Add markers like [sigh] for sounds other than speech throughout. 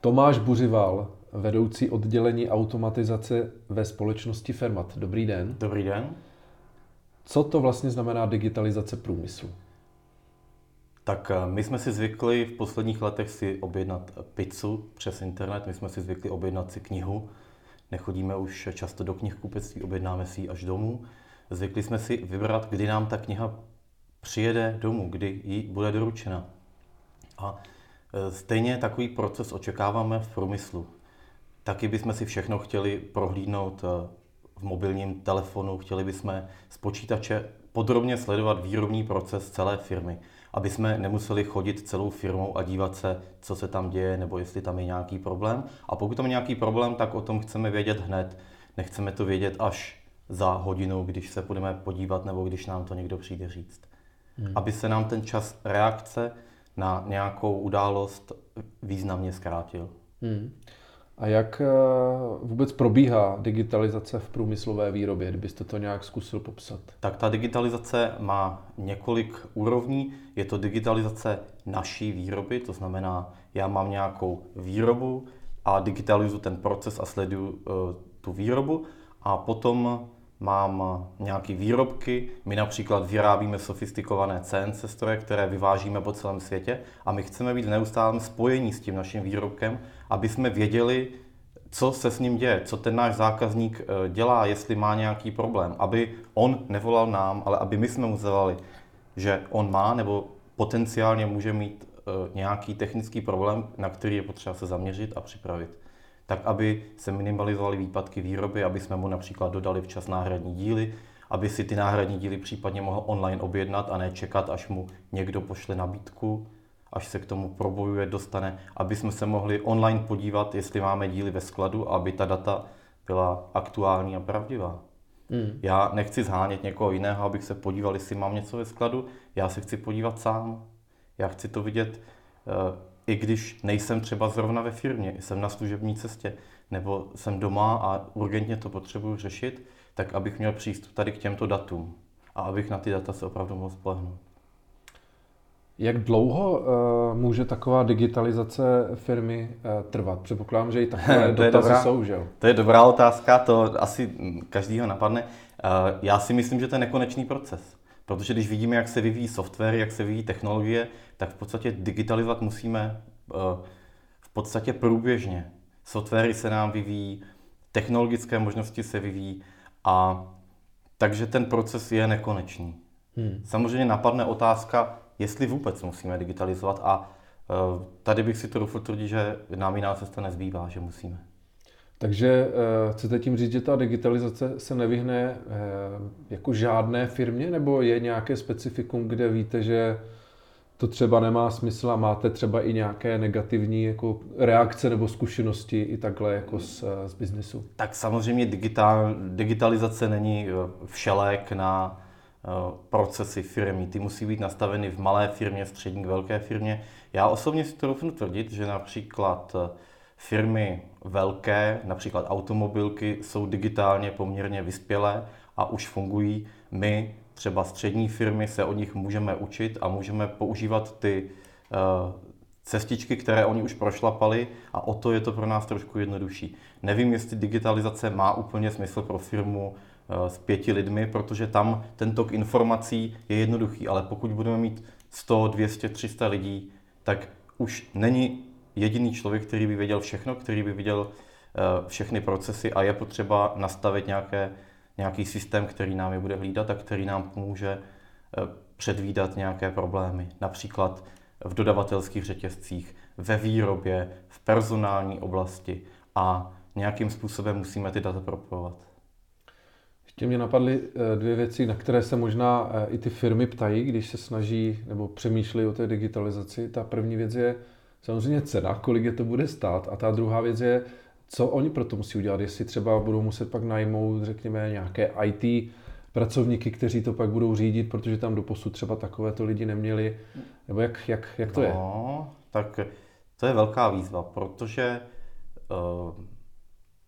Tomáš Buřival, vedoucí oddělení automatizace ve společnosti Fermat. Dobrý den. Dobrý den. Co to vlastně znamená digitalizace průmyslu? Tak eh, my jsme si zvykli v posledních letech si objednat pizzu přes internet, my jsme si zvykli objednat si knihu, nechodíme už často do knihkupectví, objednáme si ji až domů. Zvykli jsme si vybrat, kdy nám ta kniha přijede domů, kdy ji bude doručena. A stejně takový proces očekáváme v průmyslu. Taky bychom si všechno chtěli prohlídnout e, v mobilním telefonu, chtěli bychom z počítače podrobně sledovat výrobní proces celé firmy, aby jsme nemuseli chodit celou firmou a dívat se, co se tam děje, nebo jestli tam je nějaký problém. A pokud tam je nějaký problém, tak o tom chceme vědět hned. Nechceme to vědět až za hodinu, když se budeme podívat, nebo když nám to někdo přijde říct. Hmm. Aby se nám ten čas reakce na nějakou událost významně zkrátil. Hmm. A jak eh, vůbec probíhá digitalizace v průmyslové výrobě, kdybyste to nějak zkusil popsat? Tak ta digitalizace má několik úrovní. Je to digitalizace naší výroby, to znamená, já mám nějakou výrobu a digitalizuji ten proces a sleduju uh, tu výrobu a potom mám nějaké výrobky, my například vyrábíme sofistikované CNC stroje, které vyvážíme po celém světě a my chceme být v neustálém spojení s tím naším výrobkem, aby jsme věděli, co se s ním děje, co ten náš zákazník eh, dělá, jestli má nějaký problém, aby on nevolal nám, ale aby my jsme mu zavolali, že on má nebo potenciálně může mít eh, nějaký technický problém, na který je potřeba se zaměřit a připravit tak aby se minimalizovaly výpadky výroby, aby jsme mu například dodali včas náhradní díly, aby si ty náhradní díly případně mohl online objednat a ne čekat, až mu někdo pošle nabídku, až se k tomu probojuje, dostane, aby jsme se mohli online podívat, jestli máme díly ve skladu, aby ta data byla aktuální a pravdivá. Hmm. Já nechci zhánět někoho jiného, abych se podíval, jestli mám něco ve skladu, já se chci podívat sám. Já chci to vidět eh, i když nejsem třeba zrovna ve firmě, jsem na služební cestě, nebo jsem doma a urgentně to potřebuji řešit, tak abych měl přístup tady k těmto datům a abych na ty data se opravdu mohl spolehnout. Jak dlouho uh, může taková digitalizace firmy uh, trvat? Předpokládám, že i takové [laughs] dotazy dobrá, jsou, že jo? To je dobrá otázka, to asi každýho napadne. Uh, já si myslím, že to je nekonečný proces. Protože když vidíme, jak se vyvíjí software, jak se vyvíjí technologie, tak v podstatě digitalizovat musíme eh, v podstatě průběžně. Softwary se nám vyvíjí, technologické možnosti se vyvíjí a takže ten proces je nekonečný. Hmm. Samozřejmě napadne otázka, jestli vůbec musíme digitalizovat a eh, tady bych si to tvrdit, že nám jiná cesta nezbývá, že musíme. Takže uh, chcete tím říct, že ta digitalizace se nevyhne uh, jako žádné firmě, nebo je nějaké specifikum, kde víte, že to třeba nemá smysl a máte třeba i nějaké negativní jako reakce nebo zkušenosti i takhle jako z, z biznesu? Tak samozřejmě digital, digitalizace není eh, všelék na procesy firmy. Ty musí být nastaveny v malé firmě, střední, velké firmě. Já osobně si to tvrdit, že například Firmy velké, například automobilky, jsou digitálně poměrně vyspělé a už fungují. My, třeba střední firmy, se od nich můžeme učit a můžeme používat ty uh, cestičky, které oni už prošlapali a o to je to pro nás trošku jednodušší. Nevím, jestli digitalizace má úplně smysl pro firmu uh, s pěti lidmi, protože tam ten tok informací je jednoduchý, ale pokud budeme mít 100, 200, 300 lidí, tak už není jediný člověk, který by věděl všechno, který by viděl eh, všechny procesy a je potřeba nastavit nějaké, nějaký systém, který nám je bude hlídat a který nám pomůže eh, předvídat nějaké problémy. Například v dodavatelských řetězcích, ve výrobě, v personální oblasti a nějakým způsobem musíme ty data propojovat. Ještě mě napadly eh, dvě věci, na které se možná i ty firmy ptají, když se snaží nebo přemýšlí o té digitalizaci. Ta první věc je, samozřejmě cena, kolik je to bude stát. A ta druhá věc je, co oni pro to musí udělat, jestli třeba budou muset pak najmout, řekněme, nějaké IT pracovníky, kteří to pak budou řídit, protože tam do posud třeba takovéto lidi neměli, nebo jak, jak, jak to no, je? tak to je velká výzva, protože uh,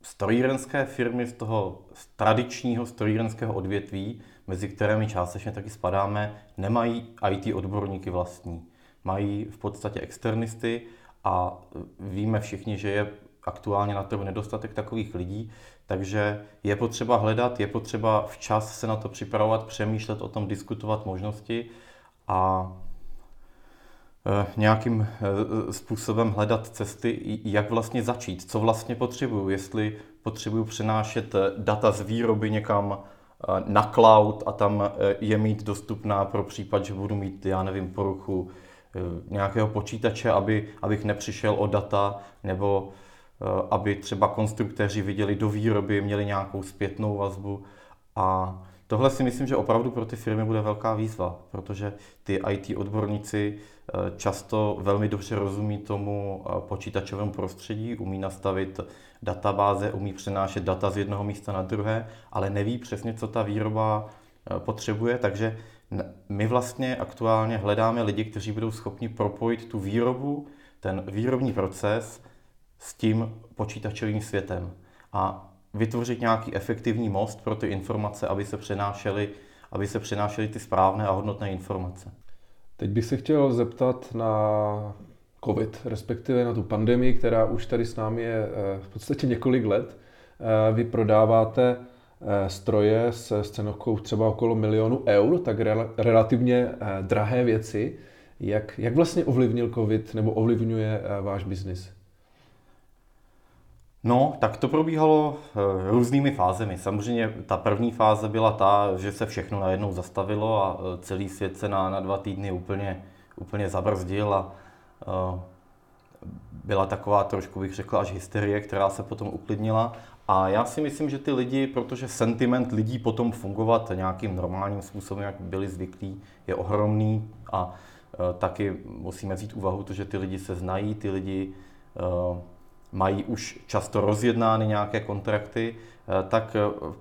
strojírenské firmy z toho z tradičního strojírenského odvětví, mezi kterými částečně taky spadáme, nemají IT odborníky vlastní mají v podstatě externisty a víme všichni, že je aktuálně na trhu nedostatek takových lidí, takže je potřeba hledat, je potřeba včas se na to připravovat, přemýšlet o tom, diskutovat možnosti a e, nějakým e, způsobem hledat cesty, jak vlastně začít, co vlastně potřebuju, jestli potřebuju přenášet data z výroby někam na cloud a tam je mít dostupná pro případ, že budu mít, já nevím, poruchu nějakého počítače, aby, abych nepřišel o data, nebo Eh, aby třeba konstruktéři viděli do výroby, měli nějakou zpětnou vazbu. A tohle si myslím, že opravdu pro ty firmy bude velká výzva, protože ty IT odborníci eh, často velmi dobře rozumí tomu eh, počítačovému prostředí, umí nastavit databáze, umí přenášet data z jednoho místa na druhé, ale neví přesně, co ta výroba potřebuje, takže my vlastně aktuálně hledáme lidi, kteří budou schopni propojit tu výrobu, ten výrobní proces s tím počítačovým světem a vytvořit nějaký efektivní most pro ty informace, aby se přenášely, aby se přenášely ty správné a hodnotné informace. Teď bych se chtěl zeptat na COVID, respektive na tu pandemii, která už tady s námi je eh, v podstatě několik let. Eh, vy prodáváte stroje s cenovkou třeba okolo milionu eur, tak relativně drahé věci. Jak, jak vlastně ovlivnil COVID nebo ovlivňuje váš biznis? No, tak to probíhalo eh, různými fázemi. Samozřejmě ta první fáze byla ta, že se všechno najednou zastavilo a eh, celý svět se na, na dva týdny úplně, úplně zabrzdil a byla taková trošku, bych řekl, až hysterie, která se potom uklidnila. A já si myslím, že ty lidi, protože sentiment lidí potom fungovat nějakým normálním způsobem, jak byli zvyklí, je ohromný a uh, taky musíme vzít úvahu to, že ty lidi se znají, ty lidi uh, mají už často rozjednány nějaké kontrakty, eh, tak eh,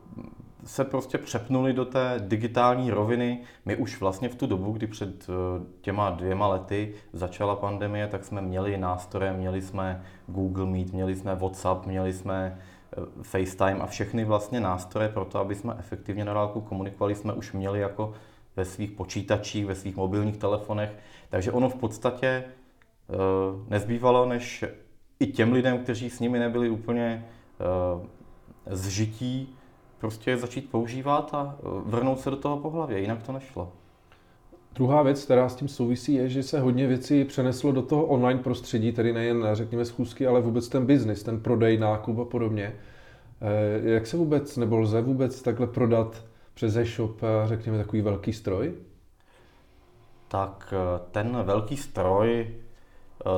se prostě přepnuli do té digitální roviny. My už vlastně v tu dobu, kdy před eh, těma dvěma lety začala pandemie, tak jsme měli nástroje, měli jsme Google Meet, měli jsme WhatsApp, měli jsme FaceTime a všechny vlastně nástroje pro to, aby jsme efektivně na dálku komunikovali, jsme už měli jako ve svých počítačích, ve svých mobilních telefonech. Takže ono v podstatě nezbývalo, než i těm lidem, kteří s nimi nebyli úplně uh, zžití, prostě začít používat a eh, vrnout se do toho pohlavě, jinak to nešlo. Druhá věc, která s tím souvisí, je, že se hodně věcí přeneslo do toho online prostředí, tedy nejen, řekněme, schůzky, ale vůbec ten biznis, ten prodej, nákup a podobně. Eh, jak se vůbec, nebo lze vůbec takhle prodat přes e-shop, řekněme, takový velký stroj? Tak ten velký stroj Eh,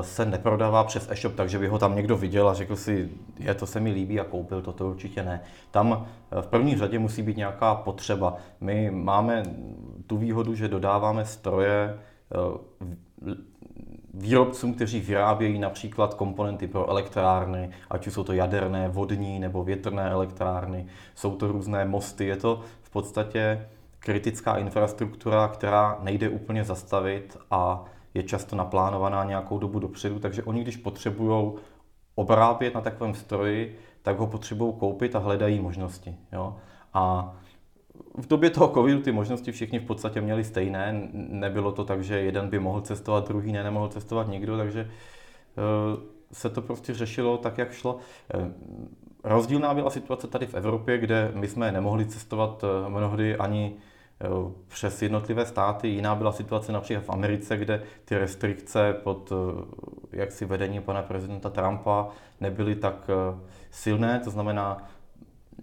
se neprodává přes e-shop, takže by ho tam někdo viděl a řekl si, je to se mi líbí a koupil to, to určitě ne. Tam eh, v první řadě musí být nějaká potřeba. My máme tu výhodu, že dodáváme stroje eh, výrobcům, kteří vyrábějí například komponenty pro elektrárny, ať už jsou to jaderné, vodní nebo větrné elektrárny, jsou to různé mosty, je to v podstatě kritická infrastruktura, která nejde úplně zastavit a je často naplánovaná nějakou dobu dopředu, takže oni, když potřebují obrábět na takovém stroji, tak ho potřebují koupit a hledají možnosti. Jo? A v době toho covidu ty možnosti všichni v podstatě měli stejné. Nebylo to tak, že jeden by mohl cestovat, druhý ne, nemohl cestovat nikdo, takže eh, se to prostě řešilo tak, jak šlo. Eh, rozdílná byla situace tady v Evropě, kde my jsme nemohli cestovat eh, mnohdy ani přes jednotlivé státy. Jiná byla situace například v Americe, kde ty restrikce pod eh, jaksi vedení pana prezidenta Trumpa nebyly tak eh, silné, to znamená,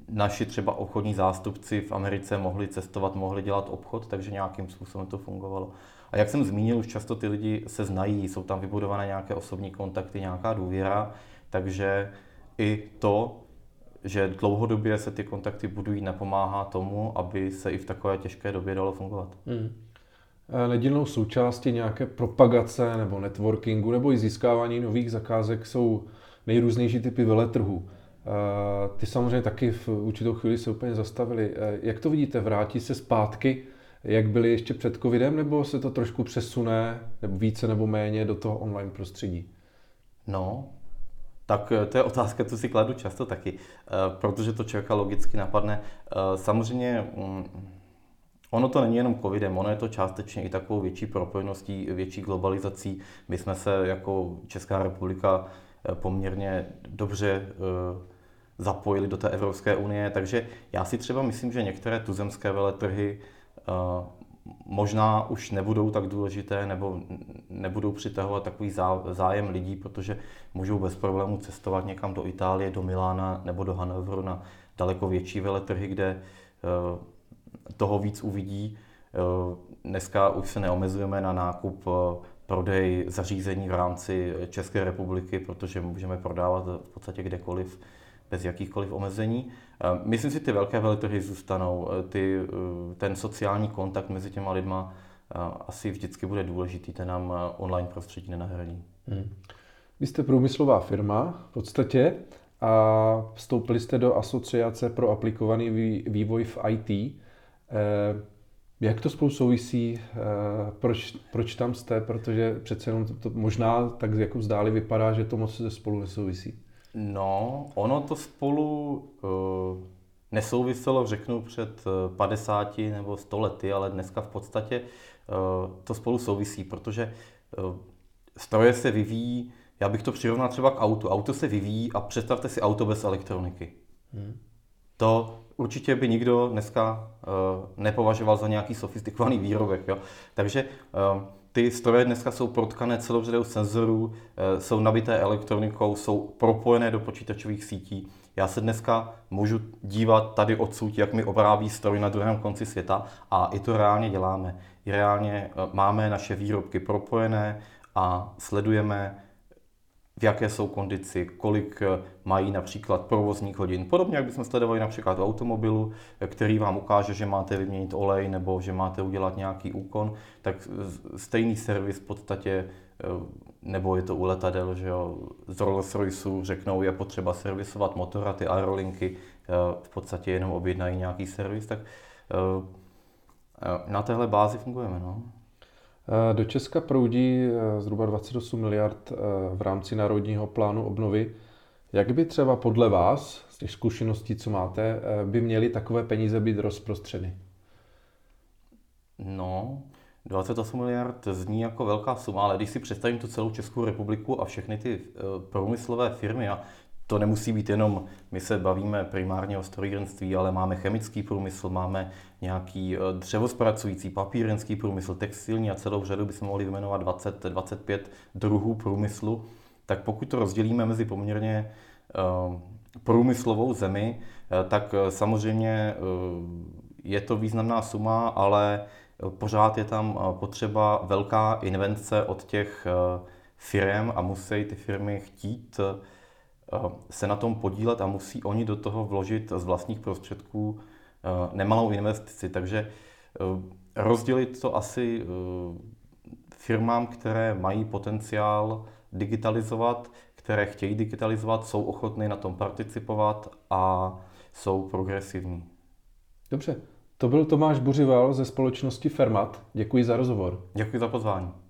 naši třeba obchodní zástupci v Americe mohli cestovat, mohli dělat obchod, takže nějakým způsobem to fungovalo. A jak jsem zmínil, už často ty lidi se znají, jsou tam vybudované nějaké osobní kontakty, nějaká důvěra, takže i to že dlouhodobě se ty kontakty budují, napomáhá tomu, aby se i v takové těžké době dalo fungovat. Hmm. Nedílnou součástí nějaké propagace nebo networkingu nebo i získávání nových zakázek jsou nejrůznější typy veletrhů. Ty samozřejmě taky v určitou chvíli se úplně zastavili. Jak to vidíte, vrátí se zpátky, jak byly ještě před covidem, nebo se to trošku přesune, nebo více nebo méně do toho online prostředí? No, tak eh, to je otázka, co si kladu často taky, eh, protože to člověka logicky napadne. Eh, samozřejmě mm, Ono to není jenom covidem, ono je to částečně i takovou větší propojeností, větší globalizací. My jsme se jako Česká republika poměrně dobře zapojili do té Evropské unie, takže já si třeba myslím, že některé tuzemské veletrhy možná už nebudou tak důležité nebo nebudou přitahovat takový zájem lidí, protože můžou bez problémů cestovat někam do Itálie, do Milána nebo do Hannoveru na daleko větší veletrhy, kde toho víc uvidí. Eh, dneska už se neomezujeme na nákup eh, prodej zařízení v rámci České republiky, protože můžeme prodávat v podstatě kdekoliv bez jakýchkoliv omezení. Eh, myslím si, ty velké veletrhy zůstanou. Ty, ten sociální kontakt mezi těma lidma asi vždycky bude důležitý, ten nám online prostředí nenahradí. Hmm. Vy jste průmyslová firma v podstatě a vstoupili jste do asociace pro aplikovaný vývoj v IT. Eh, jak to spolu souvisí? Eh, proč, proč tam jste? Protože přece jenom to, to možná tak jako vzdáli vypadá, že to moc se spolu nesouvisí. No, ono to spolu uh, nesouviselo, řeknu, před 50 nebo 100 lety, ale dneska v podstatě uh, to spolu souvisí, protože uh, stroje se vyvíjí, já bych to přirovnal třeba k autu. Auto se vyvíjí a představte si auto bez elektroniky. Hmm. To určitě by nikdo dneska uh, nepovažoval za nějaký sofistikovaný výrobek. Jo? Takže uh, ty stroje dneska jsou protkané celou řadou senzorů, uh, jsou nabité elektronikou, jsou propojené do počítačových sítí. Já se dneska můžu dívat tady odsud, jak mi obrábí stroj na druhém konci světa a i to reálně děláme. I reálně máme naše výrobky propojené a sledujeme v jaké jsou kondici, kolik eh, mají například provozních hodin. Podobně, jak bychom sledovali například v automobilu, eh, který vám ukáže, že máte vyměnit olej nebo že máte udělat nějaký úkon, tak stejný servis v podstatě, eh, nebo je to u letadel, že jo, z Rolls Royce řeknou, je potřeba servisovat motor a ty aerolinky v podstatě jenom objednají nějaký servis, tak na téhle bázi fungujeme. No. Eh, do Česka proudí eh, zhruba 28 miliard eh, v rámci Národního plánu obnovy. Jak by třeba podle vás, z těch zkušeností, co máte, by měly takové peníze být rozprostřeny? No, 28 miliard zní jako velká suma, ale když si představím tu celou Českou republiku a všechny ty průmyslové firmy, a to nemusí být jenom, my se bavíme primárně o strojírenství, ale máme chemický průmysl, máme nějaký eh, dřevospracující, papírenský průmysl, textilní a celou řadu bychom mohli vyjmenovat 20-25 druhů průmyslu. Tak pokud to rozdělíme mezi poměrně uh, průmyslovou zemi, uh, tak samozřejmě je to významná suma, ale pořád je tam potřeba velká invence od těch firm a musí ty firmy chtít Eh, se na tom podílet a musí oni do toho vložit z vlastních prostředků eh, nemalou investici. Takže eh, rozdělit to asi firmám, které mají potenciál digitalizovat, které chtějí digitalizovat, jsou ochotny na tom participovat a jsou progresivní. Dobře, to byl Tomáš Buřival ze společnosti Fermat. Děkuji za rozhovor. Děkuji za pozvání.